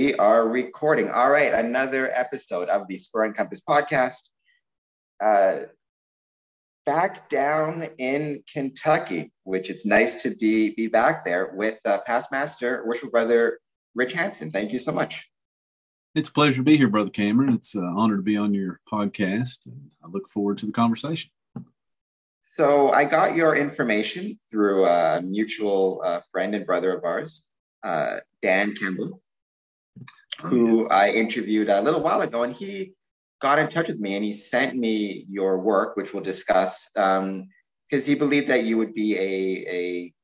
We are recording. All right, another episode of the Square and Compass podcast. Uh, back down in Kentucky, which it's nice to be be back there with uh, past master, worship brother Rich Hanson. Thank you so much. It's a pleasure to be here, brother Cameron. It's an honor to be on your podcast, and I look forward to the conversation. So I got your information through a mutual uh, friend and brother of ours, uh, Dan Kemble who I interviewed a little while ago, and he got in touch with me and he sent me your work, which we'll discuss, because um, he believed that you would be a, a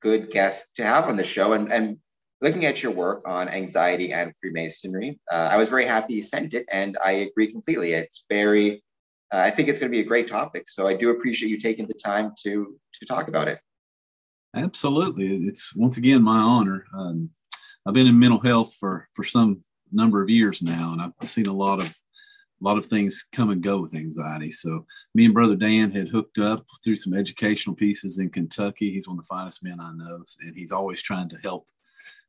good guest to have on the show. And, and looking at your work on anxiety and Freemasonry, uh, I was very happy you sent it, and I agree completely. It's very, uh, I think it's going to be a great topic. So I do appreciate you taking the time to to talk about it. Absolutely, it's once again my honor. Um, I've been in mental health for for some number of years now, and I've seen a lot of a lot of things come and go with anxiety. So me and brother Dan had hooked up through some educational pieces in Kentucky. He's one of the finest men I know, and he's always trying to help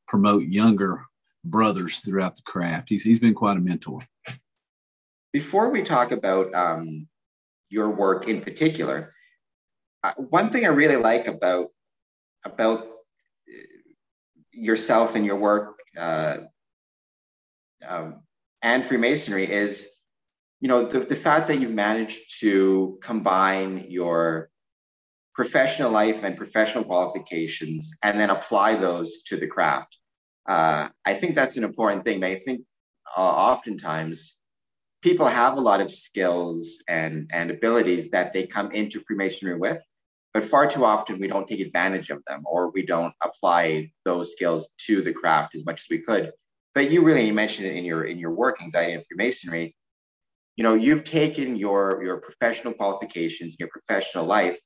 promote younger brothers throughout the craft. He's he's been quite a mentor. Before we talk about um, your work in particular, uh, one thing I really like about about yourself and your work uh, um, and Freemasonry is, you know, the, the fact that you've managed to combine your professional life and professional qualifications and then apply those to the craft. Uh, I think that's an important thing. I think uh, oftentimes people have a lot of skills and, and abilities that they come into Freemasonry with, but far too often we don't take advantage of them or we don't apply those skills to the craft as much as we could. But you really you mentioned it in your in your work anxiety and freemasonry you know you've taken your your professional qualifications your professional life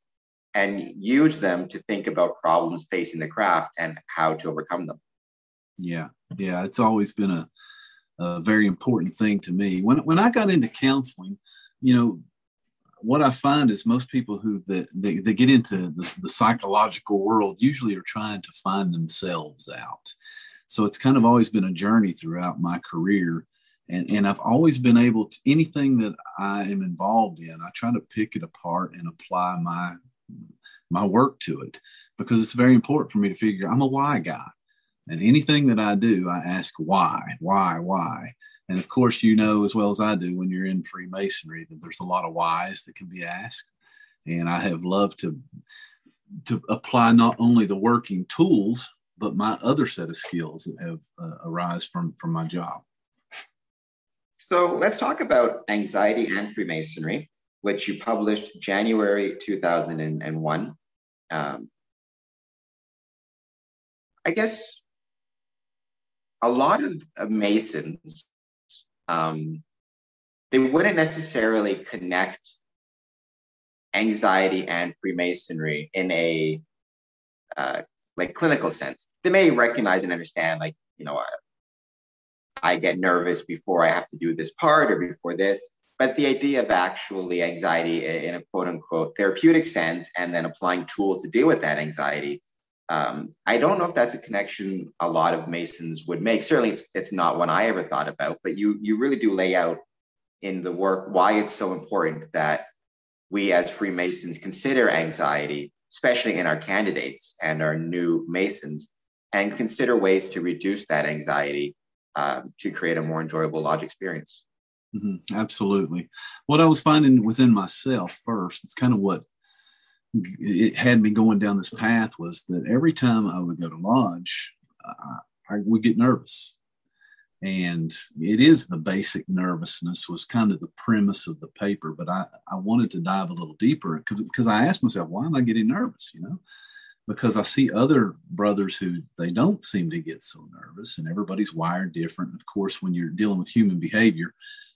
and use them to think about problems facing the craft and how to overcome them. Yeah yeah it's always been a, a very important thing to me. When when i got into counseling you know what I find is most people who the, they, they get into the, the, psychological world usually are trying to find themselves out. So it's kind of always been a journey throughout my career. And, and I've always been able to, anything that I am involved in, I try to pick it apart and apply my, my work to it because it's very important for me to figure I'm a why guy. And anything that I do, I ask why, why, why. And of course, you know as well as I do when you're in Freemasonry that there's a lot of whys that can be asked. And I have loved to to apply not only the working tools, but my other set of skills that have uh, arise from from my job. So let's talk about anxiety and Freemasonry, which you published January 2001. Um, I guess a lot of, of Masons um, they wouldn't necessarily connect anxiety and Freemasonry in a uh, like clinical sense. They may recognize and understand, like you know, I, I get nervous before I have to do this part or before this. But the idea of actually anxiety in a quote unquote therapeutic sense and then applying tools to deal with that anxiety um, I don't know if that's a connection a lot of Masons would make. Certainly, it's, it's not one I ever thought about, but you you really do lay out in the work why it's so important that we as Freemasons consider anxiety, especially in our candidates and our new Masons, and consider ways to reduce that anxiety um, to create a more enjoyable lodge experience. Mm-hmm, absolutely. What I was finding within myself first, it's kind of what it had me going down this path was that every time I would go to lodge, I, I would get nervous. And it is the basic nervousness was kind of the premise of the paper, but I, I wanted to dive a little deeper because I asked myself, why am I getting nervous? You know, because I see other brothers who they don't seem to get so nervous and everybody's wired different. Of course, when you're dealing with human behavior,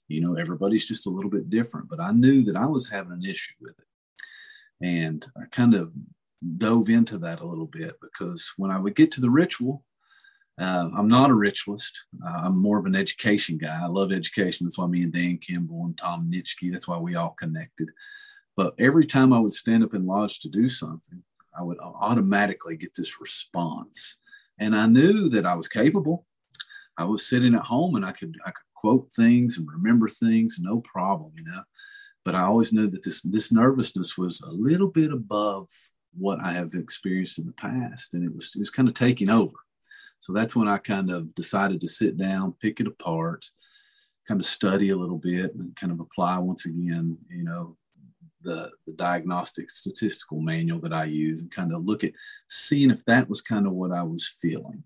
you know, everybody's just a little bit different, but I knew that I was having an issue with it. And I kind of dove into that a little bit because when I would get to the ritual, uh, I'm not a ritualist. Uh, I'm more of an education guy. I love education. That's why me and Dan Kemble and Tom Nitschke, that's why we all connected. But every time I would stand up in lodge to do something, I would automatically get this response. And I knew that I was capable. I was sitting at home and I could I could quote things and remember things, no problem, you know. But I always knew that this this nervousness was a little bit above what I have experienced in the past, and it was it was kind of taking over. So that's when I kind of decided to sit down, pick it apart, kind of study a little bit, and kind of apply once again, you know, the, the diagnostic statistical manual that I use and kind of look at seeing if that was kind of what I was feeling.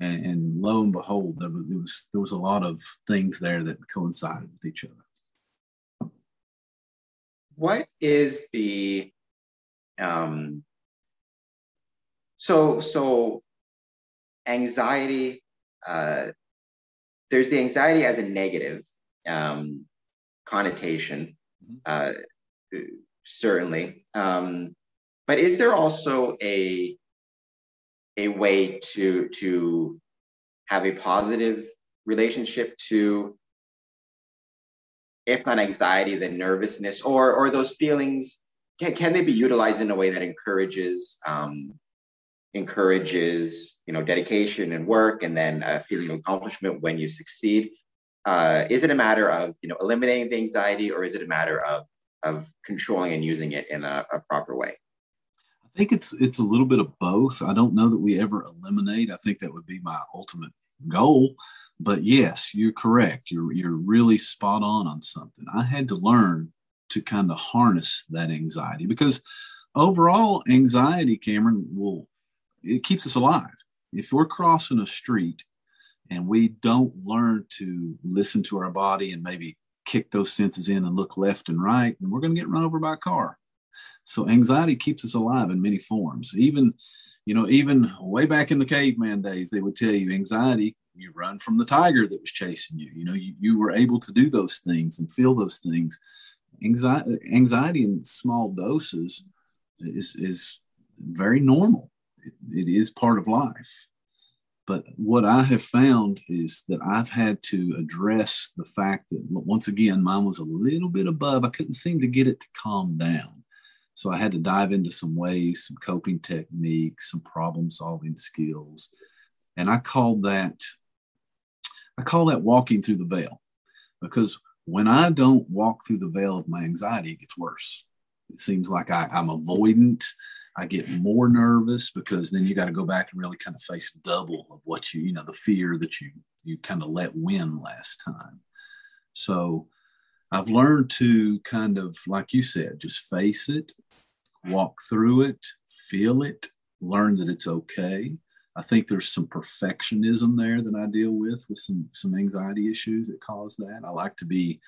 And, and lo and behold, there was, there was, there was a lot of things there that coincided with each other. What is the um, so so anxiety? Uh, there's the anxiety as a negative um, connotation. Mm-hmm. Uh, certainly. Um, but is there also a a way to to have a positive relationship to if not anxiety then nervousness or or those feelings can, can they be utilized in a way that encourages um, encourages you know dedication and work and then a feeling of accomplishment when you succeed uh, is it a matter of you know eliminating the anxiety or is it a matter of of controlling and using it in a, a proper way? I think it's it's a little bit of both. I don't know that we ever eliminate. I think that would be my ultimate goal. But yes, you're correct. You're you're really spot on on something. I had to learn to kind of harness that anxiety because overall anxiety, Cameron, will it keeps us alive. If we're crossing a street and we don't learn to listen to our body and maybe kick those senses in and look left and right, then we're going to get run over by a car. So anxiety keeps us alive in many forms. Even, you know, even way back in the caveman days, they would tell you anxiety, you run from the tiger that was chasing you. You know, you, you were able to do those things and feel those things. Anxiety, anxiety in small doses is, is very normal. it, it is part of life. But what I have found is that I've had to address the fact that once again, mine was a little bit above. I couldn't seem to get it to calm down. So I had to dive into some ways, some coping techniques, some problem solving skills. And I called that, I call that walking through the veil because when I don't walk through the veil of my anxiety, it gets worse. It seems like I, I'm avoidant. I get more nervous because then you got to go back and really kind of face double of what you, you know, the fear that you you kind of let win last time. So I've learned to kind of, like you said, just face it, walk through it, feel it, learn that it's okay. I think there's some perfectionism there that I deal with with some some anxiety issues that cause that. I like to be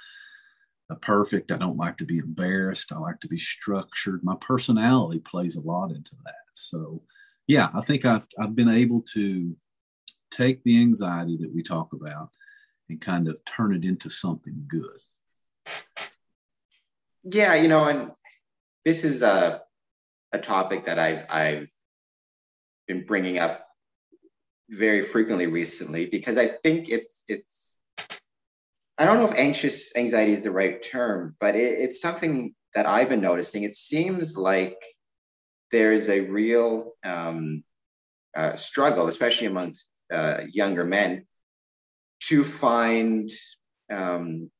perfect. I don't like to be embarrassed. I like to be structured. My personality plays a lot into that. So, yeah, I think I've, I've been able to take the anxiety that we talk about and kind of turn it into something good. Yeah, you know, and this is a, a topic that I've, I've been bringing up very frequently recently because I think it's, it's, I don't know if anxious anxiety is the right term, but it, it's something that I've been noticing. It seems like there's a real um, uh, struggle, especially amongst uh, younger men, to find um,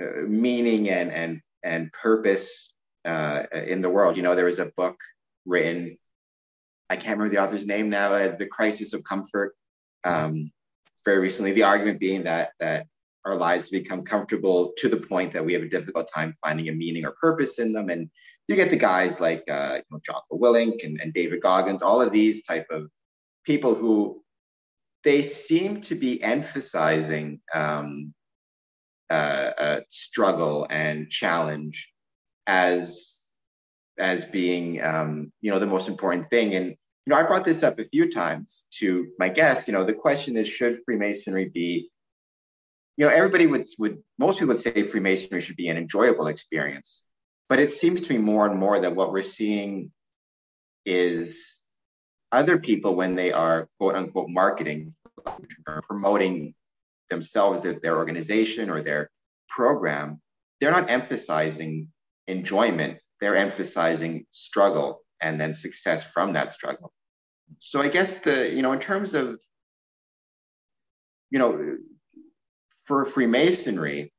uh, meaning and and and purpose uh, in the world. You know, there was a book written. I can't remember the author's name now. Uh, the Crisis of Comfort. Um, very recently, the argument being that that our lives become comfortable to the point that we have a difficult time finding a meaning or purpose in them. And you get the guys like uh, you know, Jocko Willink and, and David Goggins, all of these type of people who they seem to be emphasizing um, uh, uh, struggle and challenge as as being um, you know the most important thing. And you know, I brought this up a few times to my guests. You know, the question is, should Freemasonry be you know, everybody would would most people would say Freemasonry should be an enjoyable experience, but it seems to me more and more that what we're seeing is other people when they are quote unquote marketing promoting themselves, their, their organization or their program, they're not emphasizing enjoyment. They're emphasizing struggle and then success from that struggle. So I guess the, you know, in terms of you know, for Freemasonry,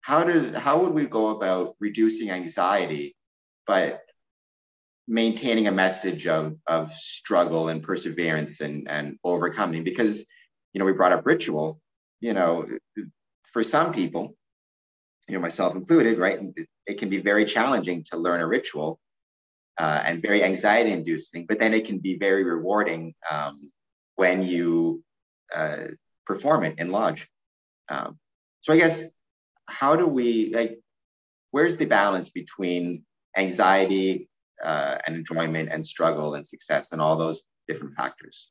how does how would we go about reducing anxiety, but maintaining a message of of struggle and perseverance and and overcoming? Because you know, we brought up ritual. You know, for some people, you know, myself included, right? It, can be very challenging to learn a ritual uh, and very anxiety inducing, but then it can be very rewarding um, when you uh, perform it in lodge. Um, so I guess how do we like? Where's the balance between anxiety uh, and enjoyment and struggle and success and all those different factors?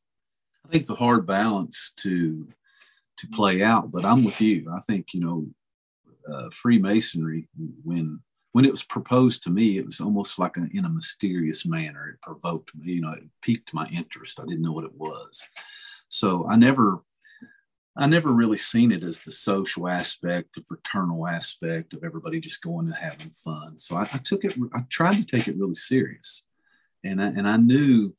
I think it's a hard balance to to play out, but I'm with you. I think you know uh, Freemasonry when when it was proposed to me, it was almost like a, in a mysterious manner. It provoked me, you know, it piqued my interest. I didn't know what it was. So I never I never really seen it as the social aspect, the fraternal aspect of everybody just going and having fun. So I, I took it, I tried to take it really serious. And I, and I knew,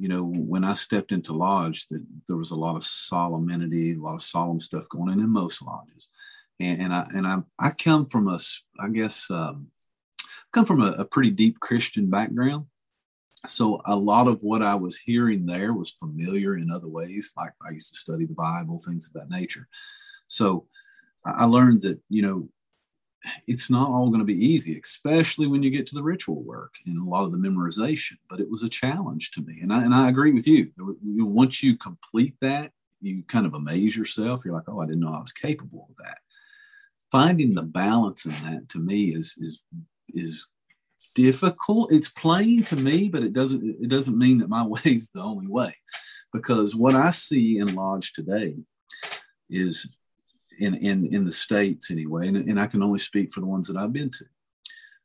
you know, when I stepped into lodge that there was a lot of solemnity, a lot of solemn stuff going on in most lodges. And, and I, and I, I come from a, I guess, um, come from a, a pretty deep Christian background so a lot of what I was hearing there was familiar in other ways, like I used to study the Bible, things of that nature. So I learned that, you know, it's not all going to be easy, especially when you get to the ritual work and a lot of the memorization. But it was a challenge to me, and I and I agree with you. Once you complete that, you kind of amaze yourself. You're like, oh, I didn't know I was capable of that. Finding the balance in that to me is is is difficult. It's plain to me, but it doesn't it doesn't mean that my way is the only way. Because what I see in Lodge today is in in in the states anyway, and, and I can only speak for the ones that I've been to.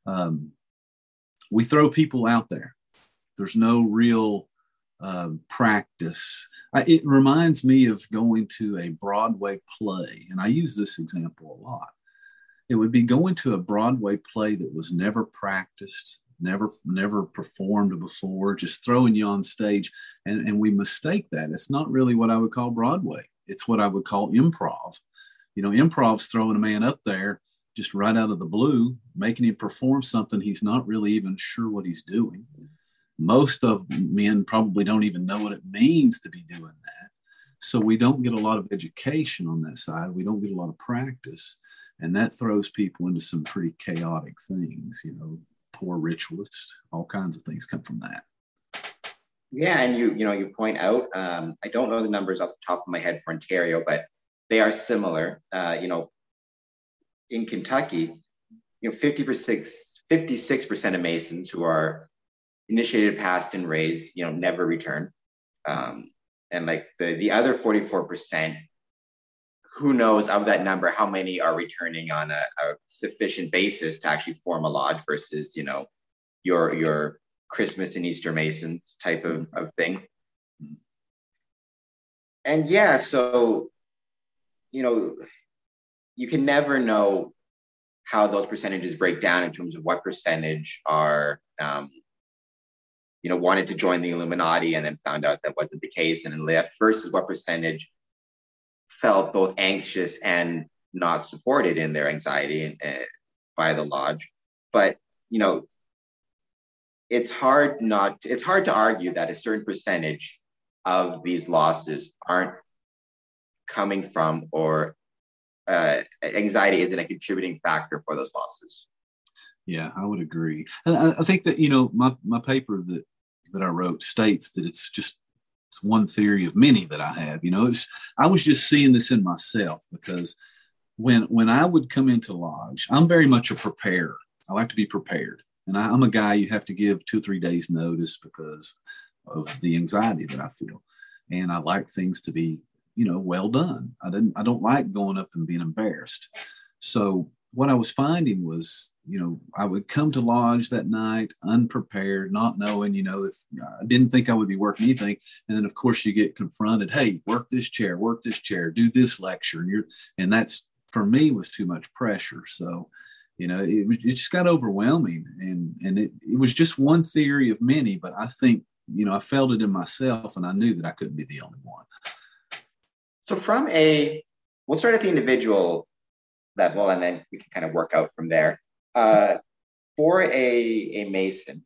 Um, we throw people out there. There's no real uh, practice. I, it reminds me of going to a Broadway play, and I use this example a lot it would be going to a Broadway play that was never practiced, never never performed before, just throwing you on stage. And, and we mistake that. It's not really what I would call Broadway. It's what I would call improv. You know, improv's throwing a man up there just right out of the blue, making him perform something he's not really even sure what he's doing. Most of men probably don't even know what it means to be doing that. So we don't get a lot of education on that side. We don't get a lot of practice and that throws people into some pretty chaotic things you know poor ritualists all kinds of things come from that yeah and you you know you point out um, i don't know the numbers off the top of my head for ontario but they are similar uh, you know in kentucky you know 50% 56% of masons who are initiated passed and raised you know never return. Um, and like the the other 44% who knows of that number how many are returning on a, a, sufficient basis to actually form a lodge versus you know your your christmas and easter masons type of, of thing? And yeah so you know you can never know how those percentages break down in terms of what percentage are um, you know wanted to join the illuminati and then found out that wasn't the case and left versus what percentage felt both anxious and not supported in their anxiety uh, by the lodge. But you know, it's hard not it's hard to argue that a certain percentage of these losses aren't coming from or uh, anxiety isn't a contributing factor for those losses. Yeah, I would agree. I, I think that you know my my paper that that I wrote states that it's just it's one theory of many that I have. You know, I was just seeing this in myself because when when I would come into lodge, I'm very much a preparer. I like to be prepared, and I, I'm a guy you have to give two three days notice because of the anxiety that I feel, and I like things to be you know well done. I didn't I don't like going up and being embarrassed. So what I was finding was, you know, I would come to lodge that night unprepared, not knowing, you know, if I didn't think I would be working anything. And then of course you get confronted, hey, work this chair, work this chair, do this lecture. And you're and that's for me was too much pressure. So, you know, it, it just got overwhelming. And and it, it was just one theory of many, but I think, you know, I felt it in myself and I knew that I couldn't be the only one. So from a, we'll start at the individual level and then we can kind of work out from there. Uh, for a, a Mason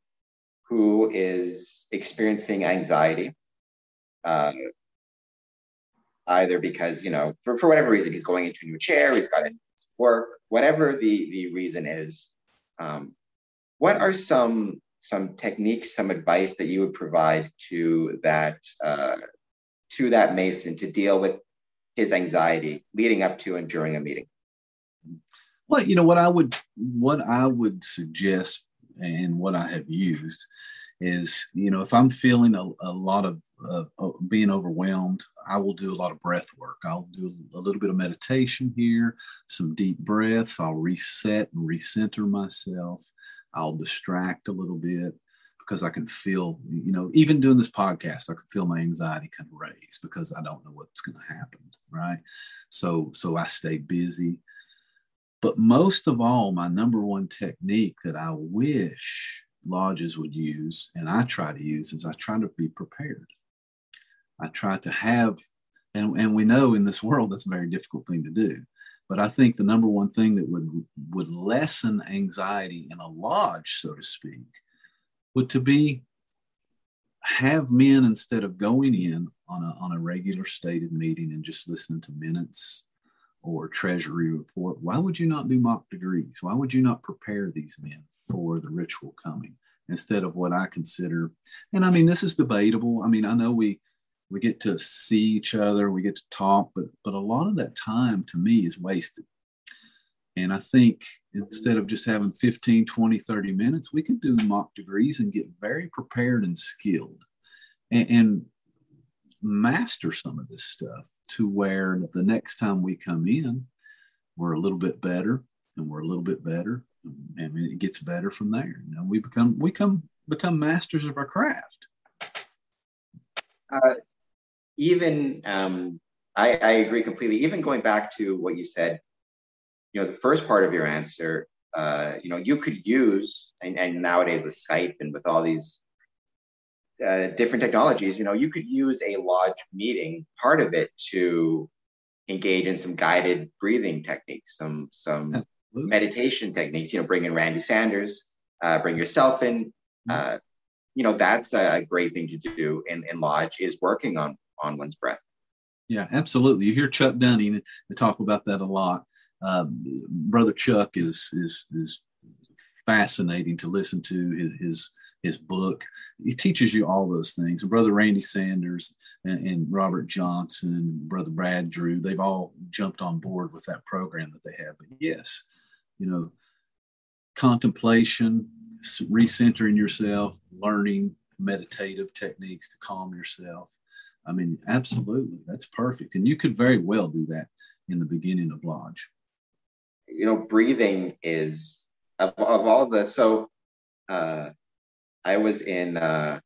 who is experiencing anxiety, uh, either because, you know, for, for whatever reason, he's going into a new chair, he's got to work, whatever the, the reason is, um, what are some some techniques, some advice that you would provide to that uh, to that Mason to deal with his anxiety leading up to and during a meeting? Well, you know what I would what I would suggest and what I have used is you know if I'm feeling a, a lot of uh, being overwhelmed, I will do a lot of breath work. I'll do a little bit of meditation here, some deep breaths. I'll reset and recenter myself. I'll distract a little bit because I can feel, you know, even doing this podcast, I can feel my anxiety kind of raise because I don't know what's going to happen, right? So, so I stay busy. But most of all, my number one technique that I wish lodges would use, and I try to use, is I try to be prepared. I try to have, and, and we know in this world that's a very difficult thing to do. But I think the number one thing that would would lessen anxiety in a lodge, so to speak, would to be have men instead of going in on a, on a regular stated meeting and just listening to minutes or treasury report why would you not do mock degrees? Why would you not prepare these men for the ritual coming instead of what i consider? And i mean this is debatable. I mean i know we we get to see each other we get to talk but but a lot of that time to me is wasted and i think instead of just having 15 20 30 minutes we can do mock degrees and get very prepared and skilled and, and master some of this stuff to where the next time we come in we're a little bit better and we're a little bit better and it gets better from there you know we become we come become masters of our craft uh, even um, I, I agree completely. Even going back to what you said, you know, the first part of your answer, uh, you know, you could use, and, and nowadays with Skype and with all these uh, different technologies, you know, you could use a lodge meeting, part of it to engage in some guided breathing techniques, some some Absolutely. meditation techniques. You know, bring in Randy Sanders, uh, bring yourself in. Mm-hmm. Uh, you know, that's a great thing to do in, in lodge is working on on one's breath. Yeah, absolutely. You hear Chuck Dunning talk about that a lot. Uh, Brother Chuck is is is fascinating to listen to. His, his book. He teaches you all those things. And Brother Randy Sanders and, and, Robert Johnson and Brother Brad Drew, they've all jumped on board with that program that they have. But yes, you know, contemplation, recentering yourself, learning meditative techniques to calm yourself, I mean, absolutely, that's perfect. And you could very well do that in the beginning of Lodge. You know, breathing is of, of all the so uh, I was in uh,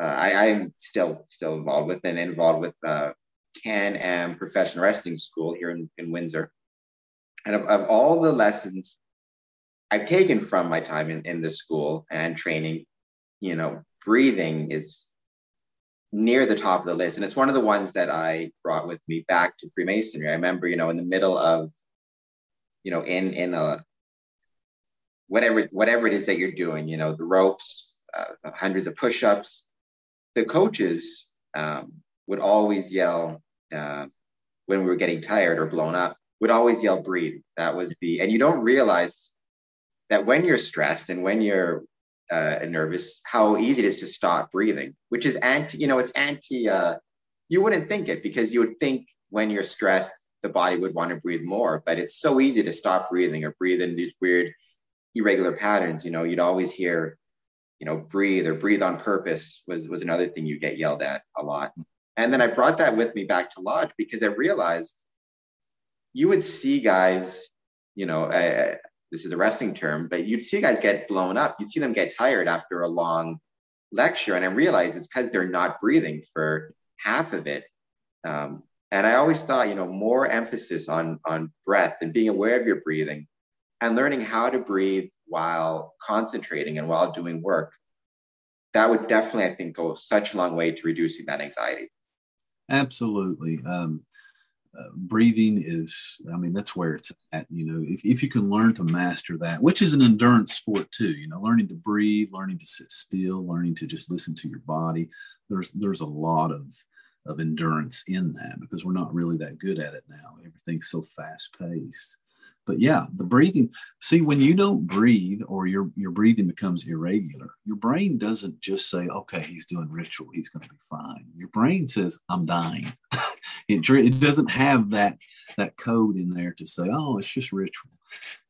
uh, I, I'm still still involved with and involved with uh, Can Am Professional Wrestling School here in, in Windsor. And of, of all the lessons I've taken from my time in, in the school and training, you know, breathing is near the top of the list. And it's one of the ones that I brought with me back to Freemasonry. I remember, you know, in the middle of, you know, in in a whatever whatever it is that you're doing, you know, the ropes, uh, hundreds of push-ups, the coaches um, would always yell uh, when we were getting tired or blown up. Would always yell, "Breathe." That was the, and you don't realize that when you're stressed and when you're uh, nervous, how easy it is to stop breathing, which is anti, you know, it's anti, uh, you wouldn't think it because you would think when you're stressed, the body would want to breathe more, but it's so easy to stop breathing or breathe in these weird, irregular patterns. You know, you'd always hear, you know, breathe or breathe on purpose was, was another thing you get yelled at a lot. And then I brought that with me back to Lodge because I realized you would see guys, you know, uh, this is a wrestling term, but you'd see guys get blown up. You'd see them get tired after a long lecture. And I realized it's because they're not breathing for half of it. Um, and I always thought, you know, more emphasis on, on breath and being aware of your breathing and learning how to breathe while concentrating and while doing work. That would definitely, I think, go such a long way to reducing that anxiety. Absolutely. Um, uh, breathing is, I mean, that's where it's at. You know, if, if you can learn to master that, which is an endurance sport too, you know, learning to breathe, learning to sit still, learning to just listen to your body. There's, there's a lot of, of endurance in that because we're not really that good at it now. Everything's so fast paced but yeah, the breathing. See, when you don't breathe or your your breathing becomes irregular, your brain doesn't just say, "Okay, he's doing ritual, he's going to be fine." Your brain says, "I'm dying." it, it doesn't have that that code in there to say, "Oh, it's just ritual."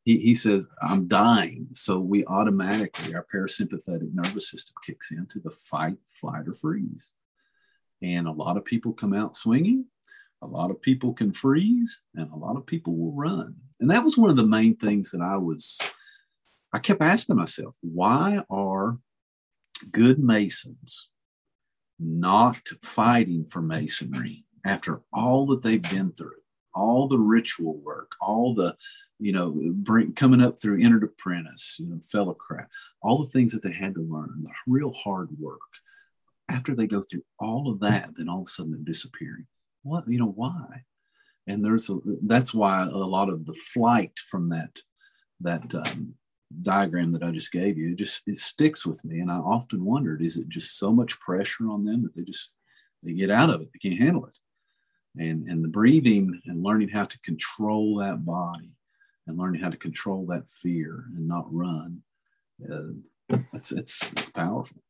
He, he says, "I'm dying," so we automatically our parasympathetic nervous system kicks into the fight, flight, or freeze, and a lot of people come out swinging a lot of people can freeze and a lot of people will run. And that was one of the main things that I was, I kept asking myself, why are good Masons not fighting for Masonry after all that they've been through? all the ritual work, all the, you know, bring coming up through entered apprentice, you know, fellow craft, all the things that they had to learn, the real hard work. After they go through all of that, then all of a sudden they're disappearing. What you know why? And there's a, that's why a lot of the flight from that that um, diagram that I just gave you it just it sticks with me. And I often wondered is it just so much pressure on them that they just they get out of it they can't handle it? And and the breathing and learning how to control that body and learning how to control that fear and not run uh, it's it's it's powerful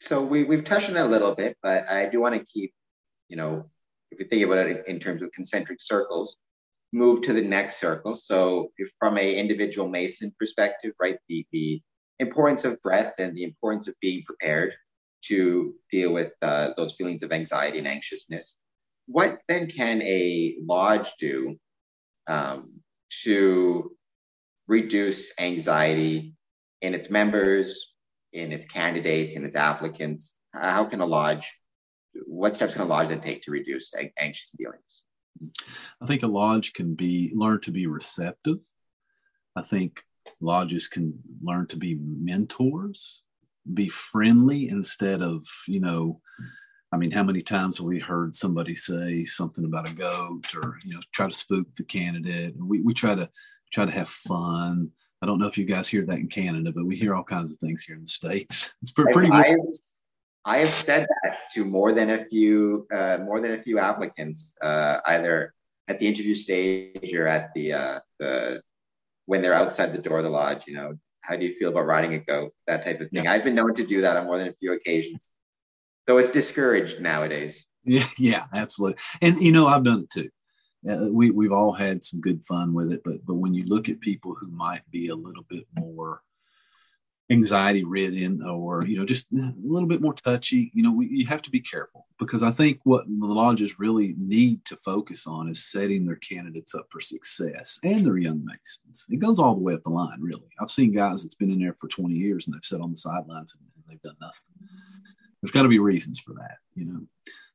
so we, we've touched on it a little bit but i do want to keep you know, if you think about it in terms of concentric circles, move to the next circle. So if from a individual Mason perspective, right, the, the importance of breath and the importance of being prepared to deal with uh, those feelings of anxiety and anxiousness. What then can a lodge do um, to reduce anxiety in its members, in its candidates, and its applicants? How can a lodge what steps can a lodge then take to reduce anxious feelings? I think a lodge can be learn to be receptive. I think lodges can learn to be mentors, be friendly instead of, you know, I mean, how many times have we heard somebody say something about a goat or, you know, try to spook the candidate? We, we try to try to have fun. I don't know if you guys hear that in Canada, but we hear all kinds of things here in the States. It's pretty, I, I have said that to more than a few uh, more than a few applicants, uh, either at the interview stage or at the uh, the when they're outside the door of the lodge. You know, how do you feel about riding a goat? That type of thing. Yeah. I've been known to do that on more than a few occasions, though it's discouraged nowadays. Yeah, yeah, absolutely. And you know, I've done it too. Uh, we we've all had some good fun with it, but but when you look at people who might be a little bit more anxiety ridden or you know just a little bit more touchy you know we, you have to be careful because i think what the lodges really need to focus on is setting their candidates up for success and their young masons it goes all the way up the line really. I've seen guys that's been in there for 20 years and they've sat on the sidelines and they've done nothing. There's got to be reasons for that you know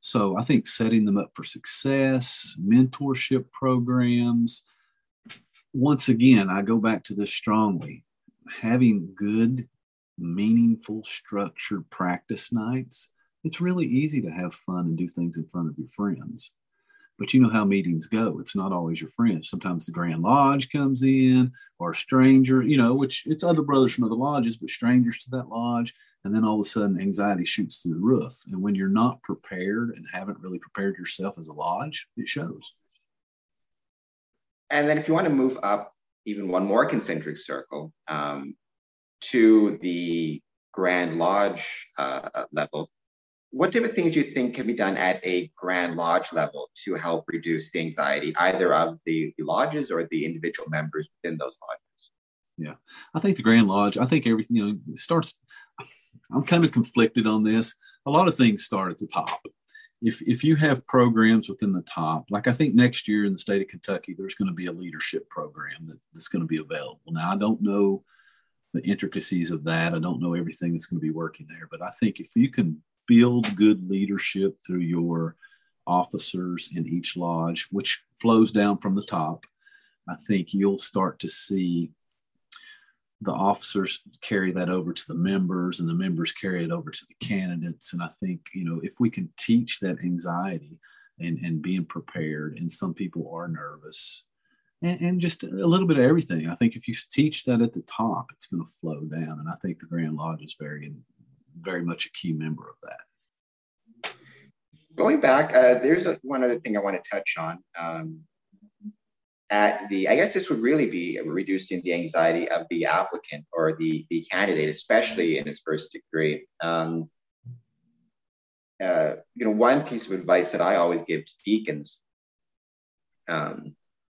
so i think setting them up for success mentorship programs once again i go back to this strongly having good, meaningful, structured practice nights, it's really easy to have fun and do things in front of your friends. But you know how meetings go. It's not always your friends. Sometimes the Grand Lodge comes in or a stranger, you know, which it's other brothers from other lodges, but strangers to that lodge. And then all of a sudden anxiety shoots through the roof. And when you're not prepared and haven't really prepared yourself as a lodge, it shows. And then if you want to move up even one more concentric circle um, to the Grand Lodge uh, level. What type of things do you think can be done at a Grand Lodge level to help reduce the anxiety, either of the, the lodges or the individual members within those lodges? Yeah, I think the Grand Lodge. I think everything you know starts. I'm kind of conflicted on this. A lot of things start at the top if if you have programs within the top, like I think next year in the state of Kentucky, there's going to be a leadership program that, that's going to be available. Now I don't know the intricacies of that. I don't know everything that's going to be working there, but I think if you can build good leadership through your officers in each lodge, which flows down from the top, I think you'll start to see the officers carry that over to the members and the members carry it over to the candidates. And i think you know if we can teach that anxiety and and being prepared and some people are nervous and, and just a little bit of everything i think if you teach that at the top it's going to flow down. And i think the grand lodge is very very much a key member of that going back uh, there's a, one other thing i want to touch on um, at the, I guess this would really be reducing the anxiety of the applicant or the, the candidate, especially in his first degree. Um, uh, you know, one piece of advice that I always give to deacons. Um,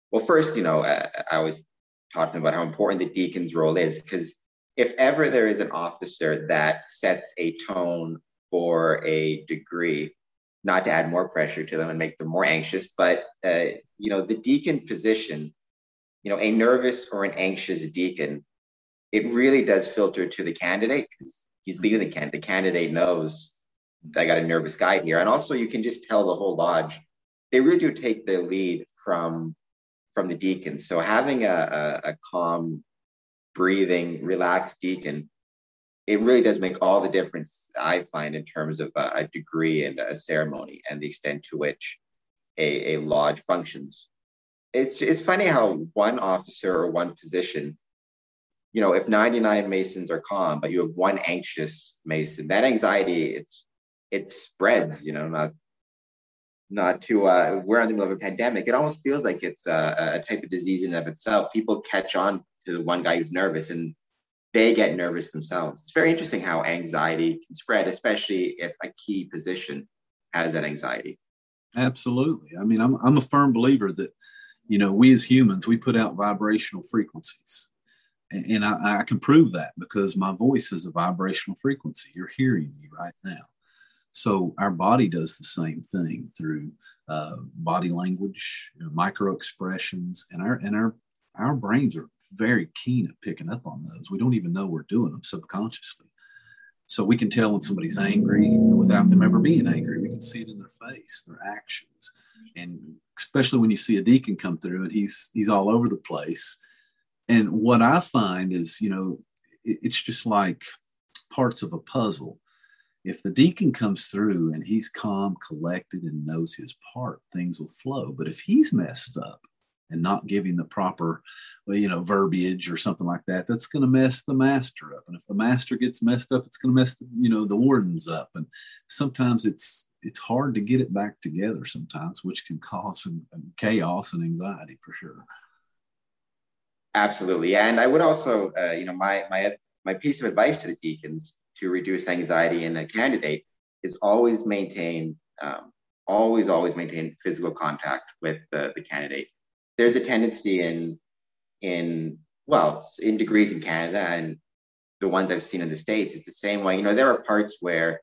well, first, you know, I, I always talk to them about how important the deacon's role is because if ever there is an officer that sets a tone for a degree, not to add more pressure to them and make them more anxious, but uh, you know, the deacon position, you know, a nervous or an anxious deacon, it really does filter to the candidate because he's leading the candidate. The candidate knows I got a nervous guy here, and also you can just tell the whole lodge they really do take the lead from from the deacon. So having a, a, a calm, breathing, relaxed deacon it really does make all the difference, I find, in terms of a, a degree and a ceremony and the extent to which a, a lodge functions. It's, it's funny how one officer or one position, you know, if 99 Masons are calm, but you have one anxious Mason, that anxiety, it's, it spreads, you know, not, not to, uh, we're in the middle of a pandemic. It almost feels like it's a, a type of disease in and of itself. People catch on to the one guy who's nervous and they get nervous themselves. It's very interesting how anxiety can spread, especially if a key position has that anxiety. Absolutely. I mean, I'm, I'm a firm believer that, you know, we as humans, we put out vibrational frequencies. And, and I, I can prove that because my voice is a vibrational frequency. You're hearing me right now. So our body does the same thing through uh, body language, you know, micro expressions, and our and our our brains are very keen at picking up on those. We don't even know we're doing them subconsciously. So we can tell when somebody's angry without them ever being angry. We can see it in their face, their actions. And especially when you see a deacon come through and he's he's all over the place. And what I find is, you know, it, it's just like parts of a puzzle. If the deacon comes through and he's calm, collected, and knows his part, things will flow. But if he's messed up, and not giving the proper, you know, verbiage or something like that, that's going to mess the master up. And if the master gets messed up, it's going to mess, the, you know, the wardens up. And sometimes it's it's hard to get it back together sometimes, which can cause some chaos and anxiety for sure. Absolutely, and I would also, uh, you know, my my my piece of advice to the deacons to reduce anxiety in a candidate is always maintain, um, always always maintain physical contact with the, the candidate there's a tendency in in well in degrees in Canada and the ones I've seen in the states, it's the same way. You know, there are parts where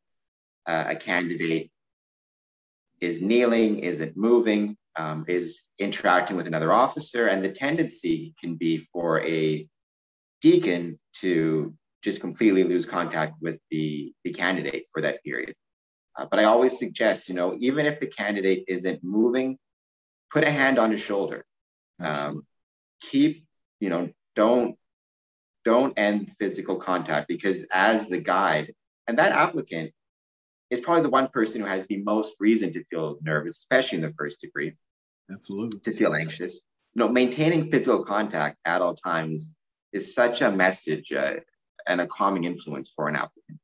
uh, a candidate is kneeling, isn't moving, um, is interacting with another officer, and the tendency can be for a deacon to just completely lose contact with the the candidate for that period. Uh, but I always suggest, you know, even if the candidate isn't moving, put a hand on his shoulder um, keep you know don't don't end physical contact because as the guide and that applicant is probably the one person who has the most reason to feel nervous especially in the first degree. Absolutely. To feel anxious. You know maintaining physical contact at all times is such a message uh, and a calming influence for an applicant.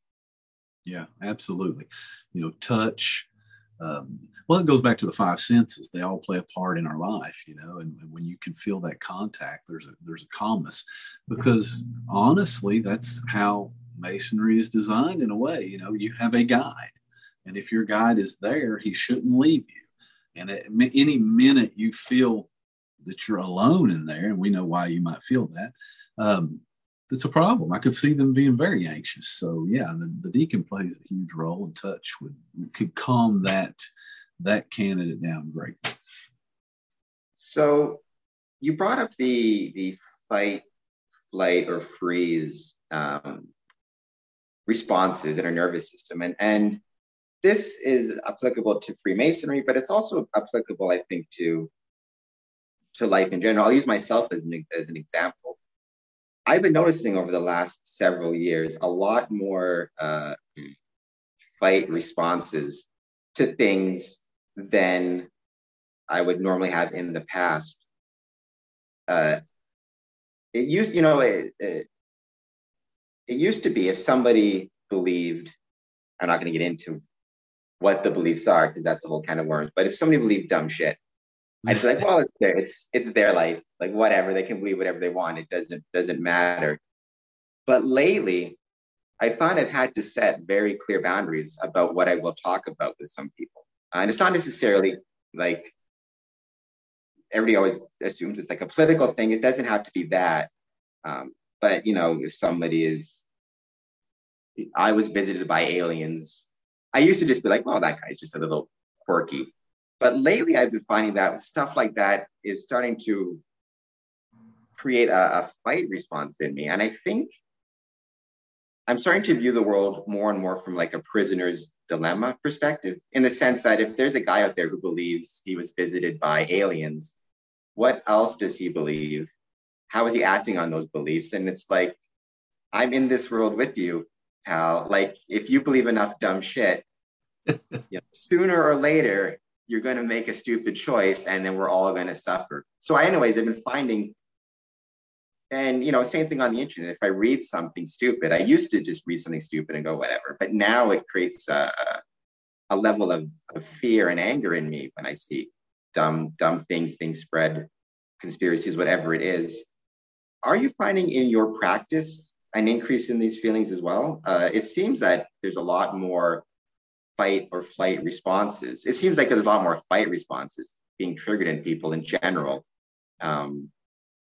Yeah absolutely. You know touch um, well, it goes back to the five senses. They all play a part in our life, you know. And, and when you can feel that contact, there's a there's a calmness, because honestly, that's how masonry is designed in a way. You know, you have a guide, and if your guide is there, he shouldn't leave you. And at any minute you feel that you're alone in there, and we know why you might feel that. Um, it's a problem. I could see them being very anxious. So yeah, the, the deacon plays a huge role, and touch would could calm that that candidate down greatly. So you brought up the the fight, flight, or freeze um, responses in our nervous system, and and this is applicable to Freemasonry, but it's also applicable, I think, to to life in general. I'll use myself as an as an example. I've been noticing over the last several years a lot more uh, fight responses to things than I would normally have in the past. Uh, it used, you know, it, it, it used to be if somebody believed, I'm not going to get into what the beliefs are because that's the whole kind of worms. But if somebody believed dumb shit, I'd be like, well, it's their it's it's their life. Like whatever, they can believe whatever they want. It doesn't doesn't matter. But lately, I find I've had to set very clear boundaries about what I will talk about with some people. And it's not necessarily like everybody always assumes it's like a political thing. It doesn't have to be that. Um, but you know, if somebody is, I was visited by aliens. I used to just be like, well, that guy's just a little quirky. But lately, I've been finding that stuff like that is starting to create a, a fight response in me. And I think I'm starting to view the world more and more from like a prisoner's dilemma perspective, in the sense that if there's a guy out there who believes he was visited by aliens, what else does he believe? How is he acting on those beliefs? And it's like, I'm in this world with you, pal. Like, if you believe enough dumb shit, you know, sooner or later, you're going to make a stupid choice and then we're all going to suffer. So, I, anyways, I've been finding, and you know, same thing on the internet. If I read something stupid, I used to just read something stupid and go whatever, but now it creates a, a level of, of fear and anger in me when I see dumb, dumb things being spread, conspiracies, whatever it is. Are you finding in your practice an increase in these feelings as well? Uh, it seems that there's a lot more fight or flight responses. It seems like there's a lot more fight responses being triggered in people in general. Um,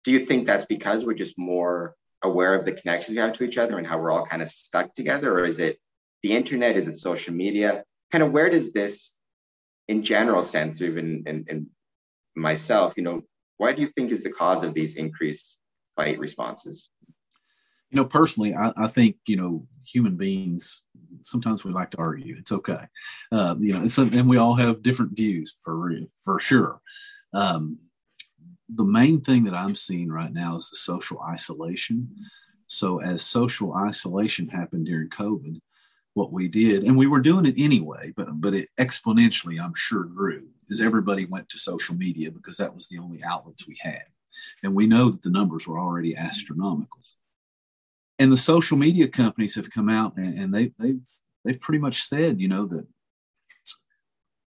do you think that's because we're just more aware of the connections we have to each other and how we're all kind of stuck together? Or is it the internet? Is it social media? Kind of where does this, in general sense, even in, in myself, you know, why do you think is the cause of these increased fight responses? You know, personally, I, I think, you know, human beings sometimes we like to argue. It's okay, uh, you know, and, and, we all have different views for for sure. Um, the main thing that I'm seeing right now is the social isolation. So as social isolation happened during COVID, what we did, and we were doing it anyway, but but it exponentially, I'm sure, grew is everybody went to social media because that was the only outlets we had, and we know that the numbers were already astronomical and the social media companies have come out and, and they, they've they've pretty much said you know that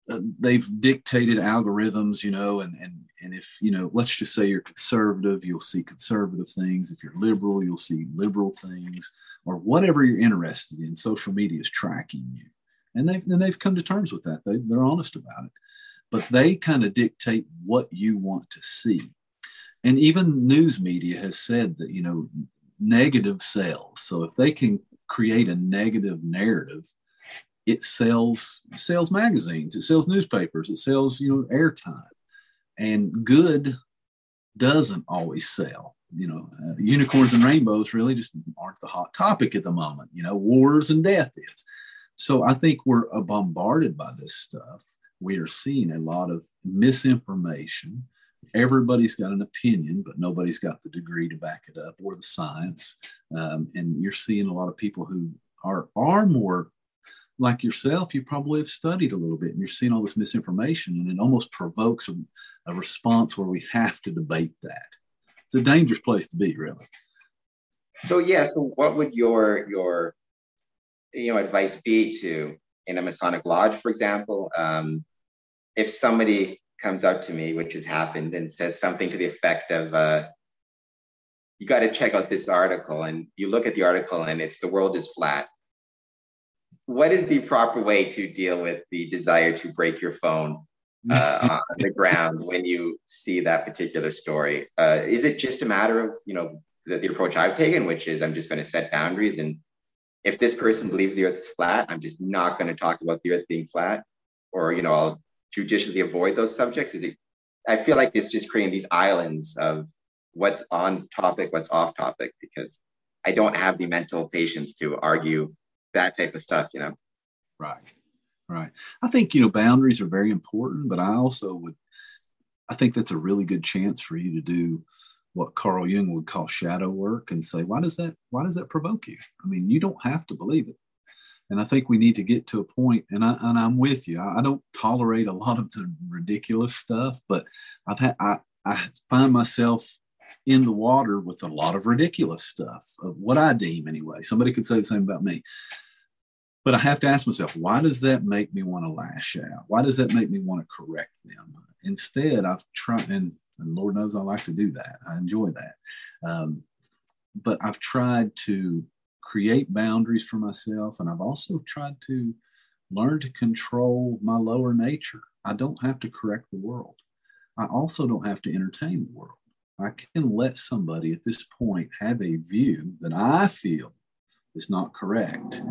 uh, they've dictated algorithms you know and and and if you know let's just say you're conservative you'll see conservative things. If you're liberal you'll see liberal things or whatever you're interested in. Social media is tracking you. And they've and they've come to terms with that. They, they're honest about it. But they kind of dictate what you want to see. And even news media has said that you know negative sales. So if they can create a negative narrative, it sells sells magazines, it sells newspapers, it sells you know airtime, and good doesn't always sell. You know, uh, unicorns and rainbows really just aren't the hot topic at the moment. You know, wars and death is. So I think we're uh, bombarded by this stuff. We are seeing a lot of misinformation everybody's got an opinion, but nobody's got the degree to back it up or the science. Um, and you're seeing a lot of people who are are more like yourself. You probably have studied a little bit, and you're seeing all this misinformation, and it almost provokes a, a response where we have to debate that. It's a dangerous place to be, really. So yeah. So what would your your you know advice be to in a Masonic lodge, for example? Um, if somebody comes up to me, which has happened, and says something to the effect of, uh, you got to check out this article. And you look at the article and it's the world is flat. What is the proper way to deal with the desire to break your phone uh, on the ground when you see that particular story? Uh, is it just a matter of, you know, the, the approach I've taken, which is I'm just going to set boundaries. And if this person believes the earth is flat, I'm just not going to talk about the earth being flat. Or, you know, I'll judiciously avoid those subjects? Is it? I feel like it's just creating these islands of what's on topic, what's off topic, because I don't have the mental patience to argue that type of stuff. You know. Right. Right. I think you know boundaries are very important, but I also would. I think that's a really good chance for you to do what Carl Jung would call shadow work and say, why does that why does that provoke you? I mean, you don't have to believe it. And I think we need to get to a point, and I and I'm with you. I, I don't tolerate a lot of the ridiculous stuff, but I've had I, I find myself in the water with a lot of ridiculous stuff of what I deem anyway. Somebody could say the same about me. But I have to ask myself, why does that make me want to lash out? Why does that make me want to correct them? Instead, I've tried, and, and Lord knows I like to do that. I enjoy that. Um, but I've tried to create boundaries for myself, and I've also tried to learn to control my lower nature. I don't have to correct the world. I also don't have to entertain the world. I can let somebody at this point have a view that I feel is not correct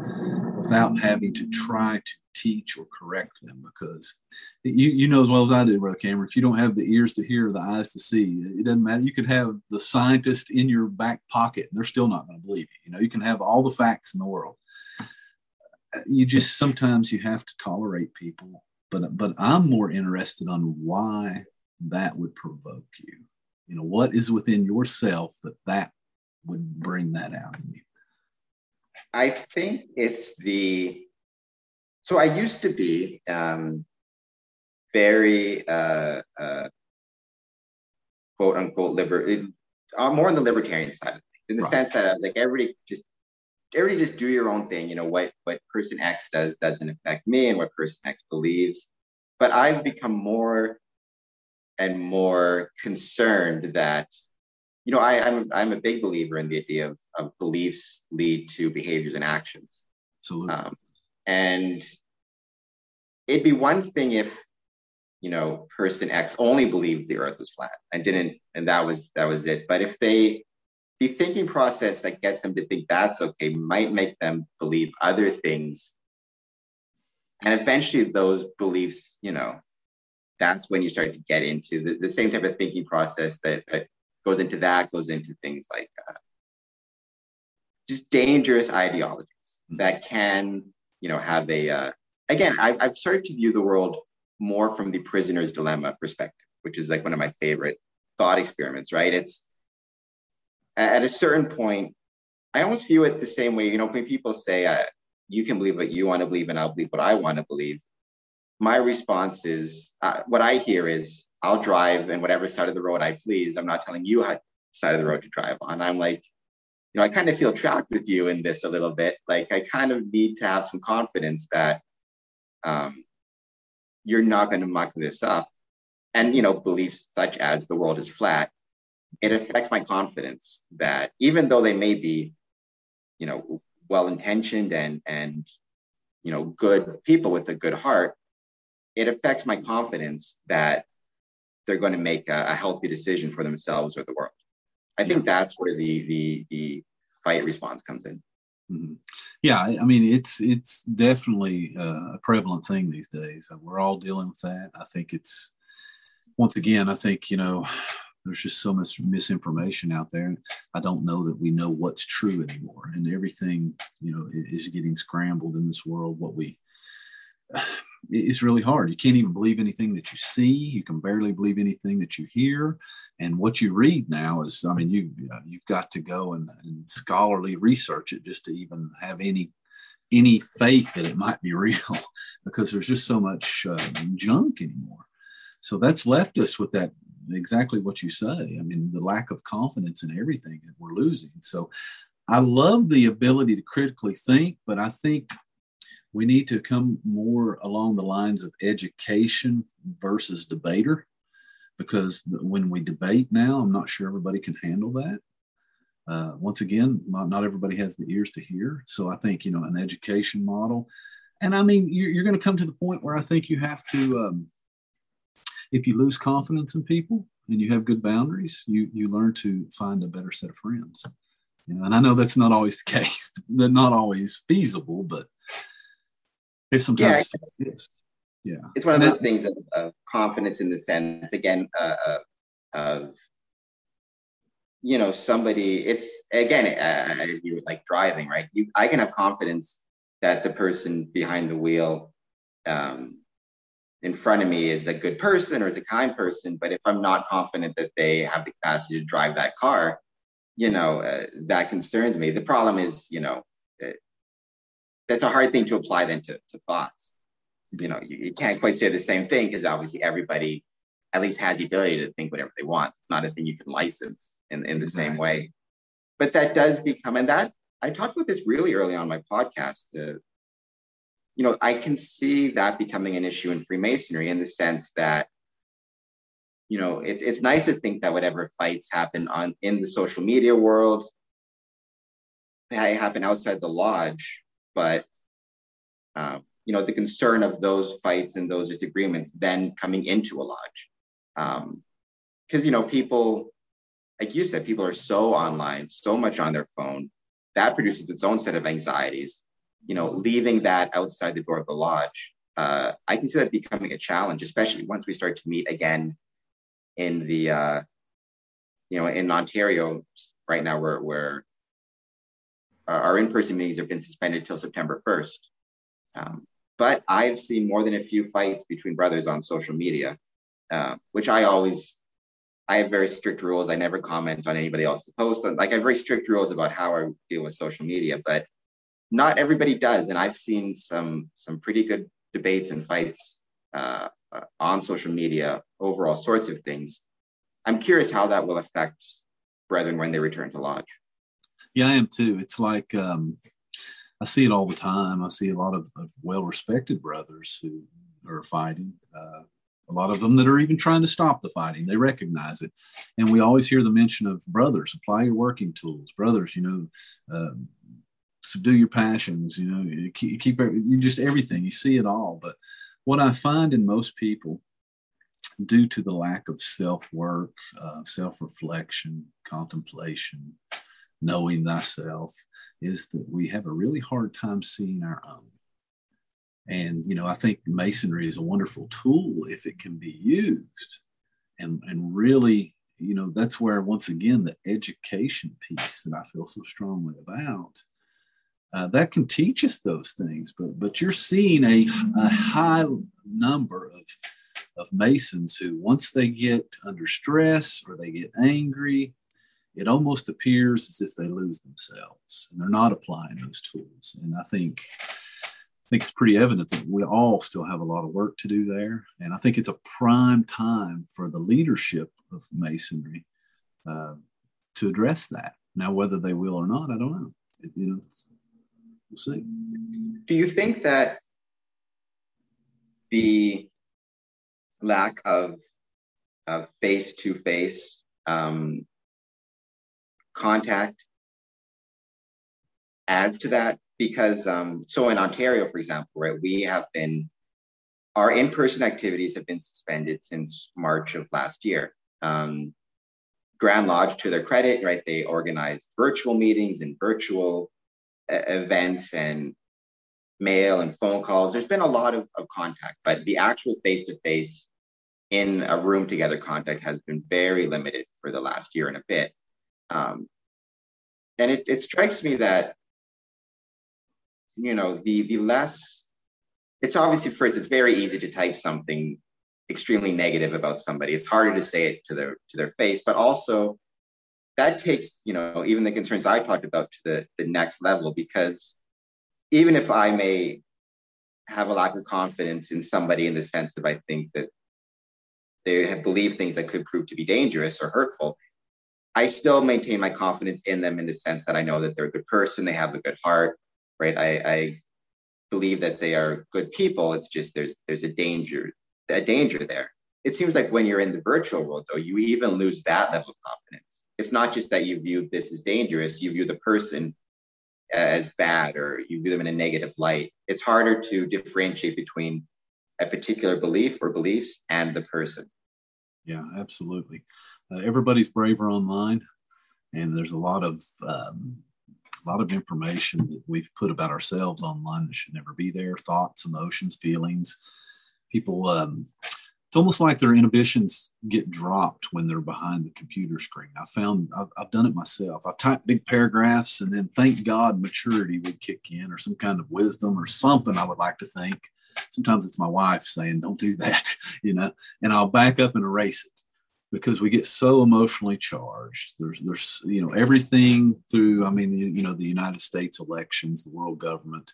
without having to try to teach or correct them because you, you know as well as I do, Brother Cameron, if you don't have the ears to hear, the eyes to see, it doesn't matter. You could have the scientist in your back pocket and they're still not going to believe you. You know, you can have all the facts in the world. You just sometimes you have to tolerate people, but but I'm more interested on why that would provoke you. You know, what is within yourself that that would bring that out in you? I think it's the. So I used to be um, very uh, uh, quote unquote liber, uh, more on the libertarian side of things, in the right. sense that I was like everybody just everybody just do your own thing. You know what what person X does doesn't affect me, and what person X believes. But I've become more and more concerned that you know, I, am I'm, I'm a big believer in the idea of, of beliefs lead to behaviors and actions. Absolutely. Um, and it'd be one thing if, you know, person X only believed the Earth was flat and didn't, and that was that was it. But if they, the thinking process that gets them to think that's okay might make them believe other things, and eventually those beliefs, you know, that's when you start to get into the, the same type of thinking process that, that goes into that, goes into things like uh, just dangerous ideologies mm-hmm. that can, you know, have a, uh, again, I, I've started to view the world more from the prisoner's dilemma perspective, which is like one of my favorite thought experiments, right? It's at a certain point, I almost view it the same way, you know, when people say, uh, you can believe what you want to believe and I'll believe what I want to believe. My response is, uh, what I hear is, I'll drive in whatever side of the road I please. I'm not telling you what side of the road to drive on. I'm like, you know, I kind of feel trapped with you in this a little bit. Like I kind of need to have some confidence that um, you're not going to muck this up. And you know, beliefs such as the world is flat, it affects my confidence that even though they may be, you know, well intentioned and and you know good people with a good heart, it affects my confidence that they're going to make a, a healthy decision for themselves or the world. I think that's where the the the fight response comes in. Mm-hmm. Yeah, I mean it's it's definitely a prevalent thing these days. We're all dealing with that. I think it's once again, I think you know there's just so much misinformation out there. I don't know that we know what's true anymore, and everything you know is getting scrambled in this world. What we it's really hard. You can't even believe anything that you see. You can barely believe anything that you hear. And what you read now is, I mean, you, you've got to go and, and scholarly research it just to even have any any faith that it might be real, because there's just so much uh, junk anymore. So that's left us with that exactly what you say. I mean, the lack of confidence in everything that we're losing. So I love the ability to critically think, but I think we need to come more along the lines of education versus debater because when we debate now i'm not sure everybody can handle that. Uh, once again not, not, everybody has the ears to hear. So i think you know an education model and i mean you're, you're going to come to the point where i think you have to um, if you lose confidence in people and you have good boundaries you you learn to find a better set of friends. You know and i know that's not always the case that not always feasible but it's sometimes yeah, yeah. It's one of those things of, of, confidence in the sense again uh, of you know somebody. It's again uh, you would like driving, right? You I can have confidence that the person behind the wheel um, in front of me is a good person or is a kind person. But if I'm not confident that they have the capacity to drive that car, you know, uh, that concerns me. The problem is, you know, that's a hard thing to apply then to, to thoughts. You know, you, you can't quite say the same thing because obviously everybody at least has the ability to think whatever they want. It's not a thing you can license in, in the same way. But that does become, and that I talked about this really early on my podcast. Uh, you know, I can see that becoming an issue in Freemasonry in the sense that, you know, it's it's nice to think that whatever fights happen on in the social media world, they happen outside the lodge, but um, you know, the concern of those fights and those disagreements then coming into a lodge, because um, you know, people, like you said, people are so online, so much on their phone, that produces its own set of anxieties. You know, leaving that outside the door of the lodge, uh, I can see that becoming a challenge, especially once we start to meet again in the, uh, you know, in Ontario right now, where uh, our in-person meetings have been suspended till September 1st. Um, but I've seen more than a few fights between brothers on social media, uh, which I always, I have very strict rules. I never comment on anybody else's posts. Like I have very strict rules about how I deal with social media, but not everybody does, and I've seen some some pretty good debates and fights uh, uh, on social media over all sorts of things. I'm curious how that will affect brethren when they return to lodge. Yeah, I am too. It's like um, I see it all the time. I see a lot of, of well-respected brothers who are fighting. Uh, a lot of them that are even trying to stop the fighting. They recognize it, and we always hear the mention of brothers. Apply your working tools, brothers. You know, uh, subdue your passions you know keep, keep you just everything you see it all but what i find in most people due to the lack of self-work uh, self-reflection contemplation knowing thyself is that we have a really hard time seeing our own and you know i think masonry is a wonderful tool if it can be used and and really you know that's where once again the education piece that i feel so strongly about uh, that can teach us those things. But but you're seeing a, a high number of of Masons who, once they get under stress or they get angry, it almost appears as if they lose themselves and they're not applying those tools. And I think I think it's pretty evident that we all still have a lot of work to do there. And I think it's a prime time for the leadership of Masonry uh, to address that. Now, whether they will or not, I don't know. It, you know, We'll see. Do you think that the lack of face to face contact adds to that? Because um, so in Ontario, for example, right, we have been our in-person activities have been suspended since March of last year. Um, Grand Lodge, to their credit, right, they organized virtual meetings and virtual events and mail and phone calls. There's been a lot of, of contact, but the actual face to face in a room together contact has been very limited for the last year and a bit. Um, and it, it strikes me that, you know, the, the less, it's obviously first, it's very easy to type something extremely negative about somebody. It's harder to say it to their, to their face, but also that takes you know even the concerns i talked about to the, the next level because even if i may have a lack of confidence in somebody in the sense of i think that they have believed things that could prove to be dangerous or hurtful i still maintain my confidence in them in the sense that i know that they're a good person they have a good heart right i, I believe that they are good people it's just there's there's a danger a danger there it seems like when you're in the virtual world though you even lose that level of confidence it's not just that you view this as dangerous, you view the person as bad or you view them in a negative light. It's harder to differentiate between a particular belief or beliefs and the person. Yeah, absolutely. Uh, everybody's braver online, and there's a lot of um, a lot of information that we've put about ourselves online that should never be there. Thoughts, emotions, feelings. People um, it's almost like their inhibitions get dropped when they're behind the computer screen. I found I've, I've, done it myself. I've typed big paragraphs and then thank God maturity would kick in or some kind of wisdom or something I would like to think. sometimes it's my wife saying, "Don't do that," you know, and I'll back up and erase it because we get so emotionally charged. There's, there's, you know, everything through. I mean, you know, the United States elections, the world government,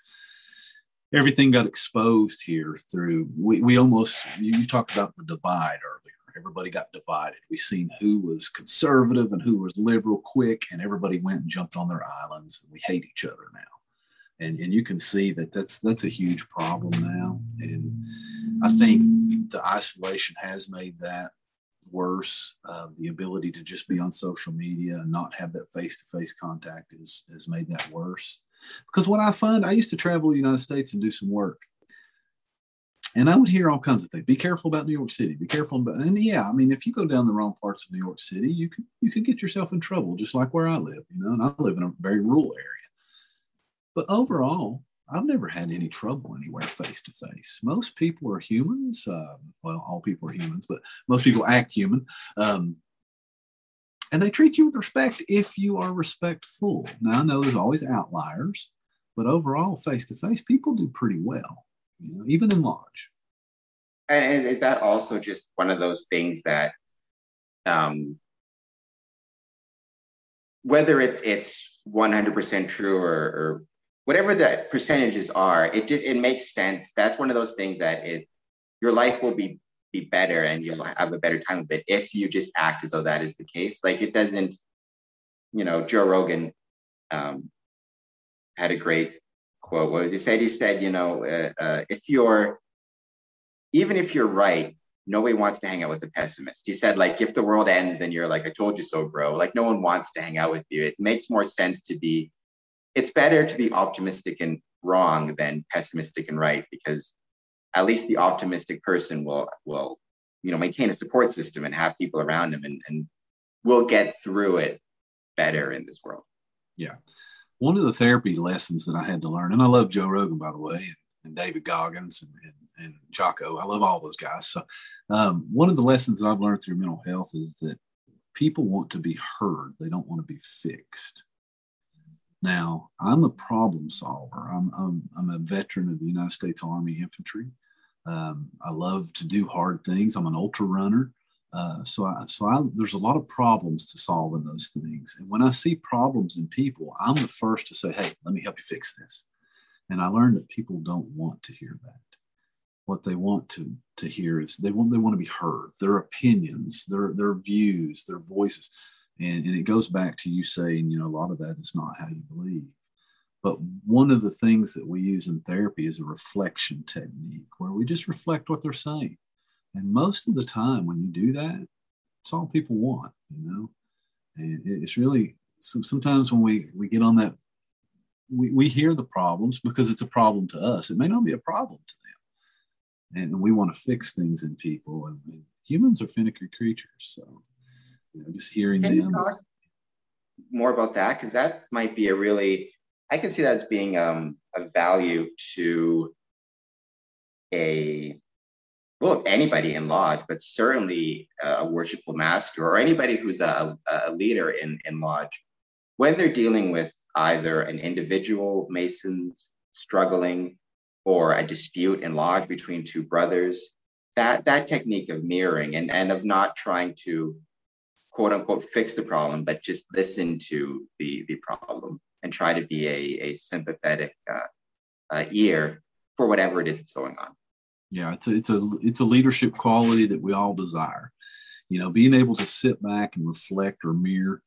everything got exposed here through. We, we almost. You, you talked about the divide earlier. Everybody got divided. We seen who was conservative and who was liberal quick, and everybody went and jumped on their islands. And we hate each other now and and you can see that that's that's a huge problem now and i think the isolation has made that worse uh, the ability to just be on social media and not have that face-to-face contact is has made that worse. Because what i find i used to travel the united states and do some work. And i would hear all kinds of things. Be careful about new york city. Be careful about and yeah i mean if you go down the wrong parts of new york city you could you could get yourself in trouble just like where i live you know and i live in a very rural area. But overall, I've never had any trouble anywhere face to face. Most people are humans. Um, well, all people are humans, but most people act human. Um, and they treat you with respect if you are respectful. Now, I know there's always outliers, but overall, face to face, people do pretty well, you know, even in lodge. And is that also just one of those things that, um, whether it's it's 100% true or, or whatever the percentages are, it just it makes sense. That's one of those things that it your life will be be better and you'll have a better time with it if you just act as though that is the case. Like it doesn't, you know, Joe Rogan um, had a great quote. What was he said? He said, you know, uh, uh, if you're even if you're right, nobody wants to hang out with a pessimist. He said, like, if the world ends and you're like, I told you so, bro, like, no one wants to hang out with you. It makes more sense to be it's better to be optimistic and wrong than pessimistic and right because at least the optimistic person will will you know maintain a support system and have people around him and, and will get through it better in this world. Yeah. One of the therapy lessons that i had to learn and i love joe rogan by the way and, and david goggins and, and, and jocko i love all those guys. So um, one of the lessons that i've learned through mental health is that people want to be heard. They don't want to be fixed now, I'm a problem solver. I'm, I'm, I'm a veteran of the United States Army Infantry. Um, I love to do hard things. I'm an ultra runner. Uh, so I, so I, there's a lot of problems to solve in those things. And when I see problems in people, I'm the first to say, hey, let me help you fix this. And I learned that people don't want to hear that. What they want to, to hear is they want, they want to be heard, their opinions, their, their views, their voices and, and it goes back to you saying, you know, a lot of that is not how you believe. But one of the things that we use in therapy is a reflection technique where we just reflect what they're saying. And most of the time, when you do that, it's all people want, you know? And it's really so sometimes when we, we get on that, we, we hear the problems because it's a problem to us. It may not be a problem to them. And we want to fix things in people. And humans are finicky creatures. So you know, just hearing Can them. talk more about that because that might be a really I can see that as being um, a value to a well anybody in lodge, but certainly a worshipful master or anybody who's a, a leader in in lodge when they're dealing with either an individual masons struggling or a dispute in lodge between two brothers that that technique of mirroring and and of not trying to quote unquote fix the problem, but just listen to the the problem and try to be a, a sympathetic uh, uh, ear for whatever it is that's going on. Yeah, it's a, it's a it's a leadership quality that we all desire. You know, being able to sit back and reflect or mirror.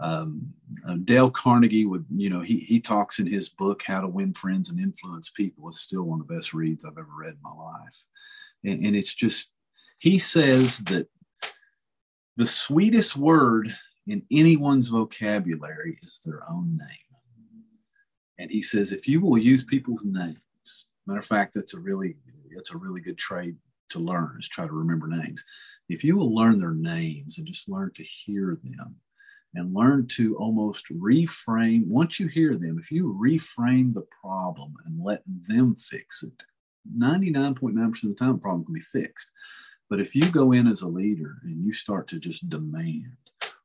Um, uh, Dale Carnegie would, you know, he he talks in his book "How to Win Friends and Influence People." It's still one of the best reads I've ever read in my life, and, and it's just he says that the sweetest word in anyone's vocabulary is their own name. And he says, if you will use people's names, matter of fact, that's a really that's a really good trade to learn is try to remember names. If you will learn their names and just learn to hear them and learn to almost reframe, once you hear them, if you reframe the problem and let them fix it, 99.9% of the time, the problem can be fixed. But if you go in as a leader and you start to just demand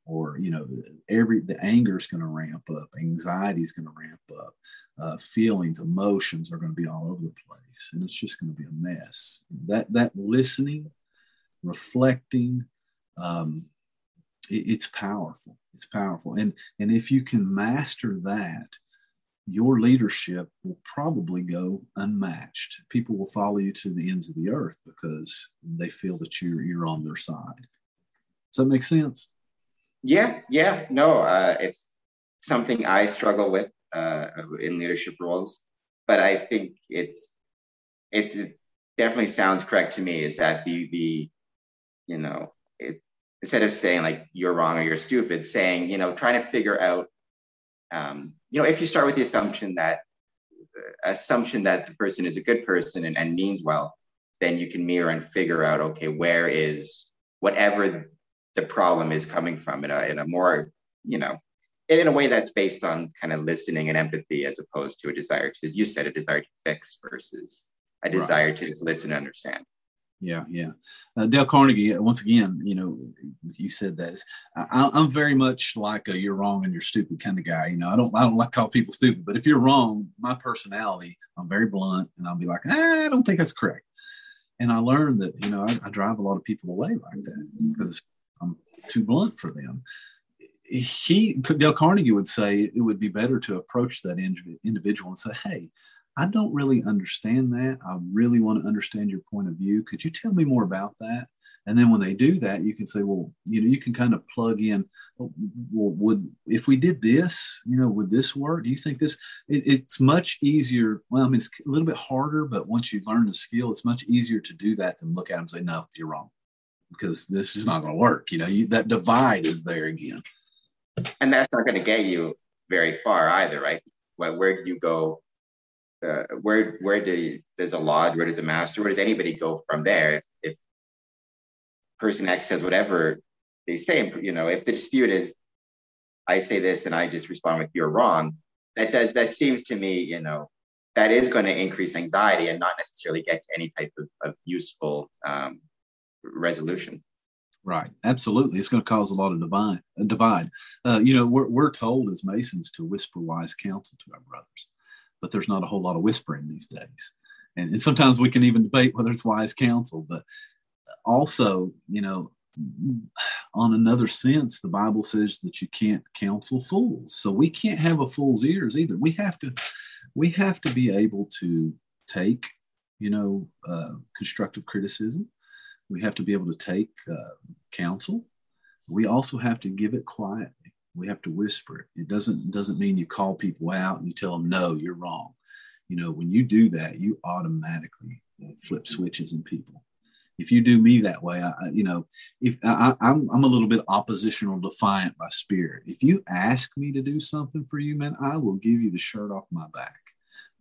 or you know every the anger is going to ramp up anxiety is going to ramp up uh, feelings emotions are going to be all over the place and it's just going to be a mess. That that listening reflecting um, it, it's powerful. It's powerful. And and if you can master that your leadership will probably go unmatched. People will follow you to the ends of the earth because they feel that you're you're on their side. Does that make sense? Yeah, yeah, no, uh, it's something I struggle with uh, in leadership roles, but I think it's it, it definitely sounds correct to me. Is that the the you know it's instead of saying like you're wrong or you're stupid, saying you know trying to figure out um, you know if you start with the assumption that uh, assumption that the person is a good person and, and means well, then you can mirror and figure out okay where is whatever the problem is coming from in a, in a more, you know, in a way that's based on kind of listening and empathy as opposed to a desire to, as you said, a desire to fix versus a desire right. to just listen and understand. Yeah, yeah. Uh, Dale Carnegie, uh, once again, you know, you said that. I, am very much like a "you're wrong and you're stupid" kind of guy. You know, I don't, I don't like call people stupid, but if you're wrong, my personality, I'm very blunt, and I'll be like, ah, I don't think that's correct. And I learned that, you know, I, I drive a lot of people away like that because I'm too blunt for them. He, Dale Carnegie would say it would be better to approach that individual and say, Hey, I don't really understand that. I really want to understand your point of view. Could you tell me more about that? And then when they do that, you can say, well, you know, you can kind of plug in, oh, well, would, if we did this, you know, would this work? Do you think this, it, it's much easier. Well, I mean, it's a little bit harder, but once you learn the skill, it's much easier to do that than look at them and say, no, you're wrong because this is not going to work. You know, you, that divide is there again. And that's not going to get you very far either, right? Where, where do you go? Uh, where where do does a lodge, where does a master, where does anybody go from there? If, if person X says whatever they say, you know, if the dispute is, I say this and I just respond with you're wrong, that does that seems to me, you know, that is going to increase anxiety and not necessarily get to any type of, of useful um, resolution. Right, absolutely. It's going to cause a lot of divide. divide. Uh, you know, we're, we're told as Masons to whisper wise counsel to our brothers, but there's not a whole lot of whispering these days. And, and sometimes we can even debate whether it's wise counsel. But also, you know, on another sense, the Bible says that you can't counsel fools. So we can't have a fool's ears either. We have to, we have to be able to take, you know, uh, constructive criticism we have to be able to take uh, counsel. We also have to give it quietly. We have to whisper it. It doesn't doesn't mean you call people out and you tell them no, you're wrong. You know, when you do that, you automatically uh, flip switches in people. If you do me that way, I, you know, if I, I'm I'm a little bit oppositional, defiant by spirit. If you ask me to do something for you, man, I will give you the shirt off my back.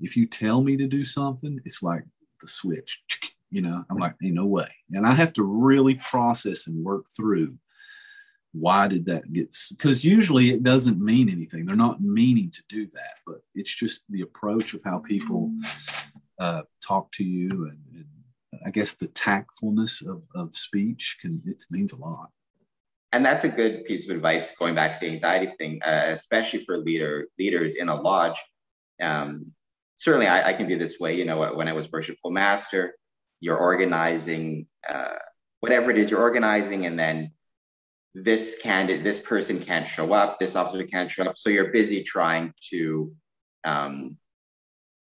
If you tell me to do something, it's like the switch you know, I'm like, ain't no way. And I have to really process and work through why did that get because usually it doesn't mean anything. They're not meaning to do that but it's just the approach of how people uh, talk to you and, and, i guess the tactfulness of, of speech can it means a lot. And that's a good piece of advice going back to the anxiety thing uh, especially for leader leaders in a lodge. Um, certainly I, I, can do this way you know when i was worshipful master you're organizing uh, whatever it is you're organizing and then this candidate this person can't show up this officer can't show up so you're busy trying to um,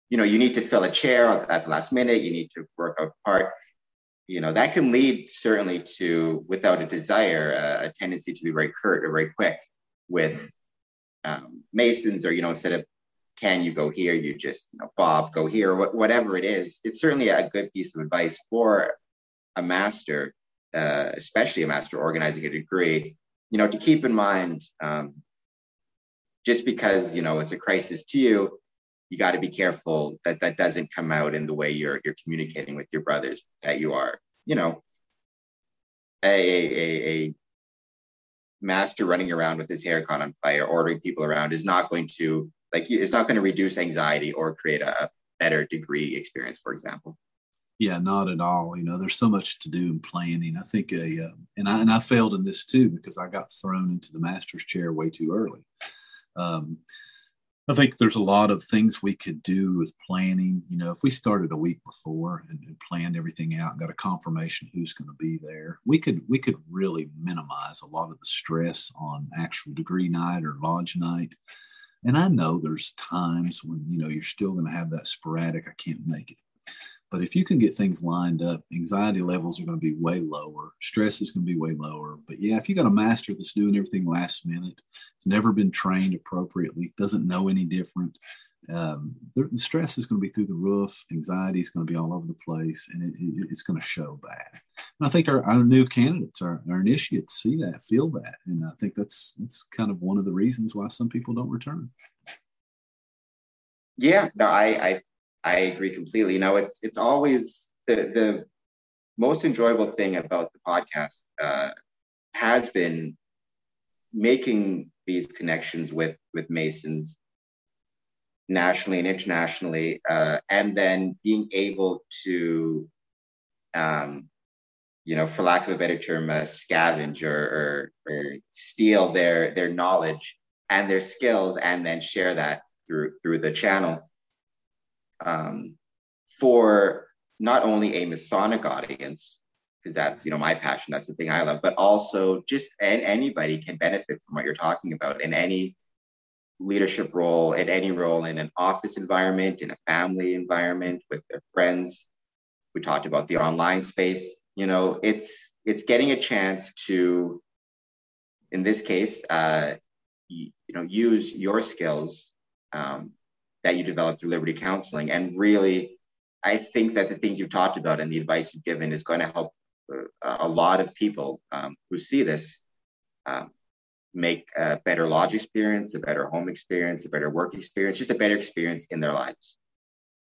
you know you need to fill a chair at the last minute you need to work out part you know that can lead certainly to without a desire uh, a tendency to be very curt or very quick with um, masons or you know instead of can you go here? You just, you know, Bob, go here, whatever it is. It's certainly a good piece of advice for a master, uh, especially a master organizing a degree, you know, to keep in mind, um, just because, you know, it's a crisis to you, you got to be careful that that doesn't come out in the way you're, you're communicating with your brothers, that you are, you know, a, a, a master running around with his hair caught on fire, ordering people around is not going to like it's not going to reduce anxiety or create a better degree experience, for example. Yeah, not at all. You know, there's so much to do in planning. I think a uh, and I and I failed in this too because I got thrown into the master's chair way too early. Um, I think there's a lot of things we could do with planning. You know, if we started a week before and, and planned everything out, and got a confirmation who's going to be there, we could we could really minimize a lot of the stress on actual degree night or lodge night. And I know there's times when you know you're still going to have that sporadic. I can't make it. But if you can get things lined up, anxiety levels are going to be way lower. Stress is going to be way lower. But yeah, if you got a master that's doing everything last minute, it's never been trained appropriately, doesn't know any different, um, the, stress is going to be through the roof. Anxiety is going to be all over the place, and it, it, it's going to show bad. And I think our, our new candidates, our, our initiates, see that, feel that, and I think that's that's kind of one of the reasons why some people don't return. Yeah, no, I, I I agree completely. You know, it's it's always the the most enjoyable thing about the podcast uh, has been making these connections with with Masons nationally and internationally, uh, and then being able to, um, you know, for lack of a better term, uh, scavenge or, or, or steal their their knowledge and their skills, and then share that through through the channel um, for not only a Masonic audience, because that's you know my passion, that's the thing I love, but also just and anybody can benefit from what you're talking about in any leadership role, in any role in an office environment, in a family environment with their friends. We talked about the online space. You know, it's it's getting a chance to, in this case, uh, you, you know, use your skills um, that you develop through Liberty Counseling. And really, I think that the things you've talked about and the advice you've given is going to help uh, a lot of people um, who see this um, make a better lodge experience, a better home experience, a better work experience, just a better experience in their lives.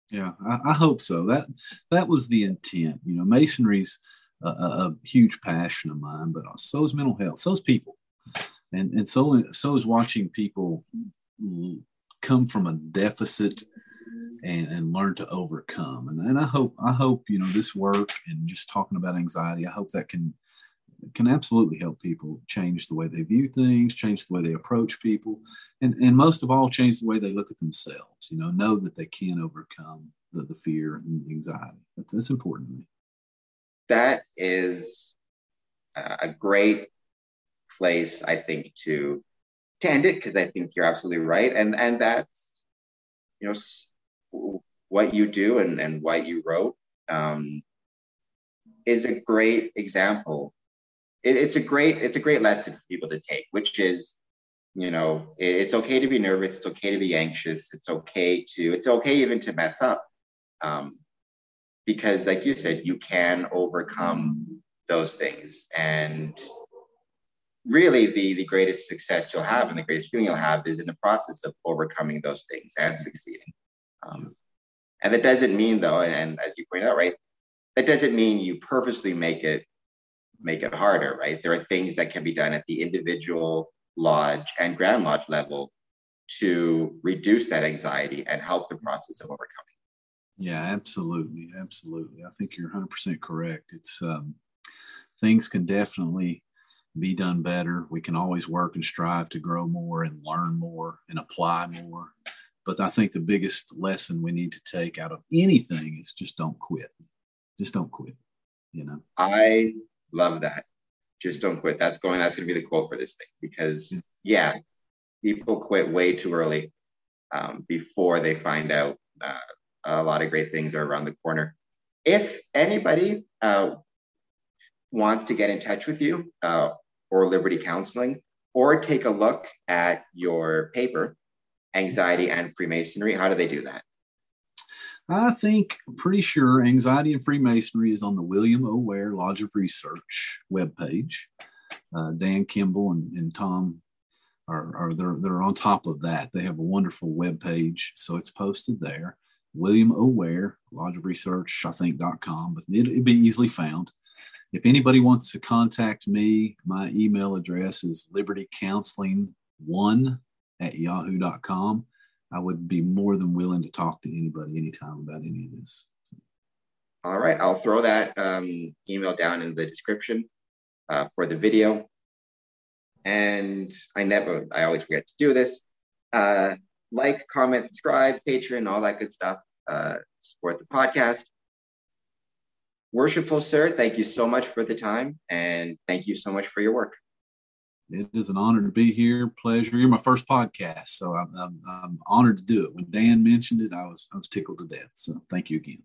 Yeah, I, I hope so. That that was the intent. You know, masonry's a, a, huge passion of mine, but so is mental health. So is people, and and so so is watching people come from a deficit and, and learn to overcome. And, and I hope, I hope, you know, this work and just talking about anxiety, I hope that can, can absolutely help people change the way they view things, change the way they approach people, and, and most of all, change the way they look at themselves, you know, know that they can overcome the, the fear and anxiety. That's, that's important to me. That is a great place, I think, to to end it because I think you're absolutely right, and and that's you know what you do and and what you wrote um, is a great example. It, it's a great it's a great lesson for people to take, which is you know it, it's okay to be nervous, it's okay to be anxious, it's okay to it's okay even to mess up. Um, because like you said you can overcome those things and really the the greatest success you'll have and the greatest feeling you'll have is in the process of overcoming those things and succeeding. Um, and that doesn't mean though and as you point out right that doesn't mean you purposely make it make it harder right? There are things that can be done at the individual lodge and grand lodge level to reduce that anxiety and help the process of overcoming. Yeah absolutely absolutely. I think you're 100% correct. It's um, things can definitely be done better. We can always work and strive to grow more and learn more and apply more. But I think the biggest lesson we need to take out of anything is just don't quit. Just don't quit. You know. I love that. Just don't quit. That's going. That's going to be the quote for this thing because yeah, people quit way too early um, before they find out uh, a lot of great things are around the corner. If anybody uh, wants to get in touch with you, uh, or Liberty Counseling, or take a look at your paper, Anxiety and Freemasonry. How do they do that? I think pretty sure Anxiety and Freemasonry is on the William O. Ware Lodge of Research webpage. Uh, Dan Kemble and, and Tom are, are they're, they're on top of that. They have a wonderful webpage, so it's posted there. William O. Ware Lodge of Research, I think.com, but it, it'd be easily found. If anybody wants to contact me, my email address is libertycounseling1 at yahoo.com. I would be more than willing to talk to anybody anytime about any of this. All right, I'll throw that um, email down in the description uh, for the video. And I never, I always forget to do this. Uh, like, comment, subscribe, Patreon, all that good stuff. Uh, support the podcast. Worshipful sir, thank you so much for the time and thank you so much for your work. It is an honor to be here. Pleasure. You're my first podcast, so I'm, I'm, I'm honored to do it. When Dan mentioned it, I was I was tickled to death. So thank you again.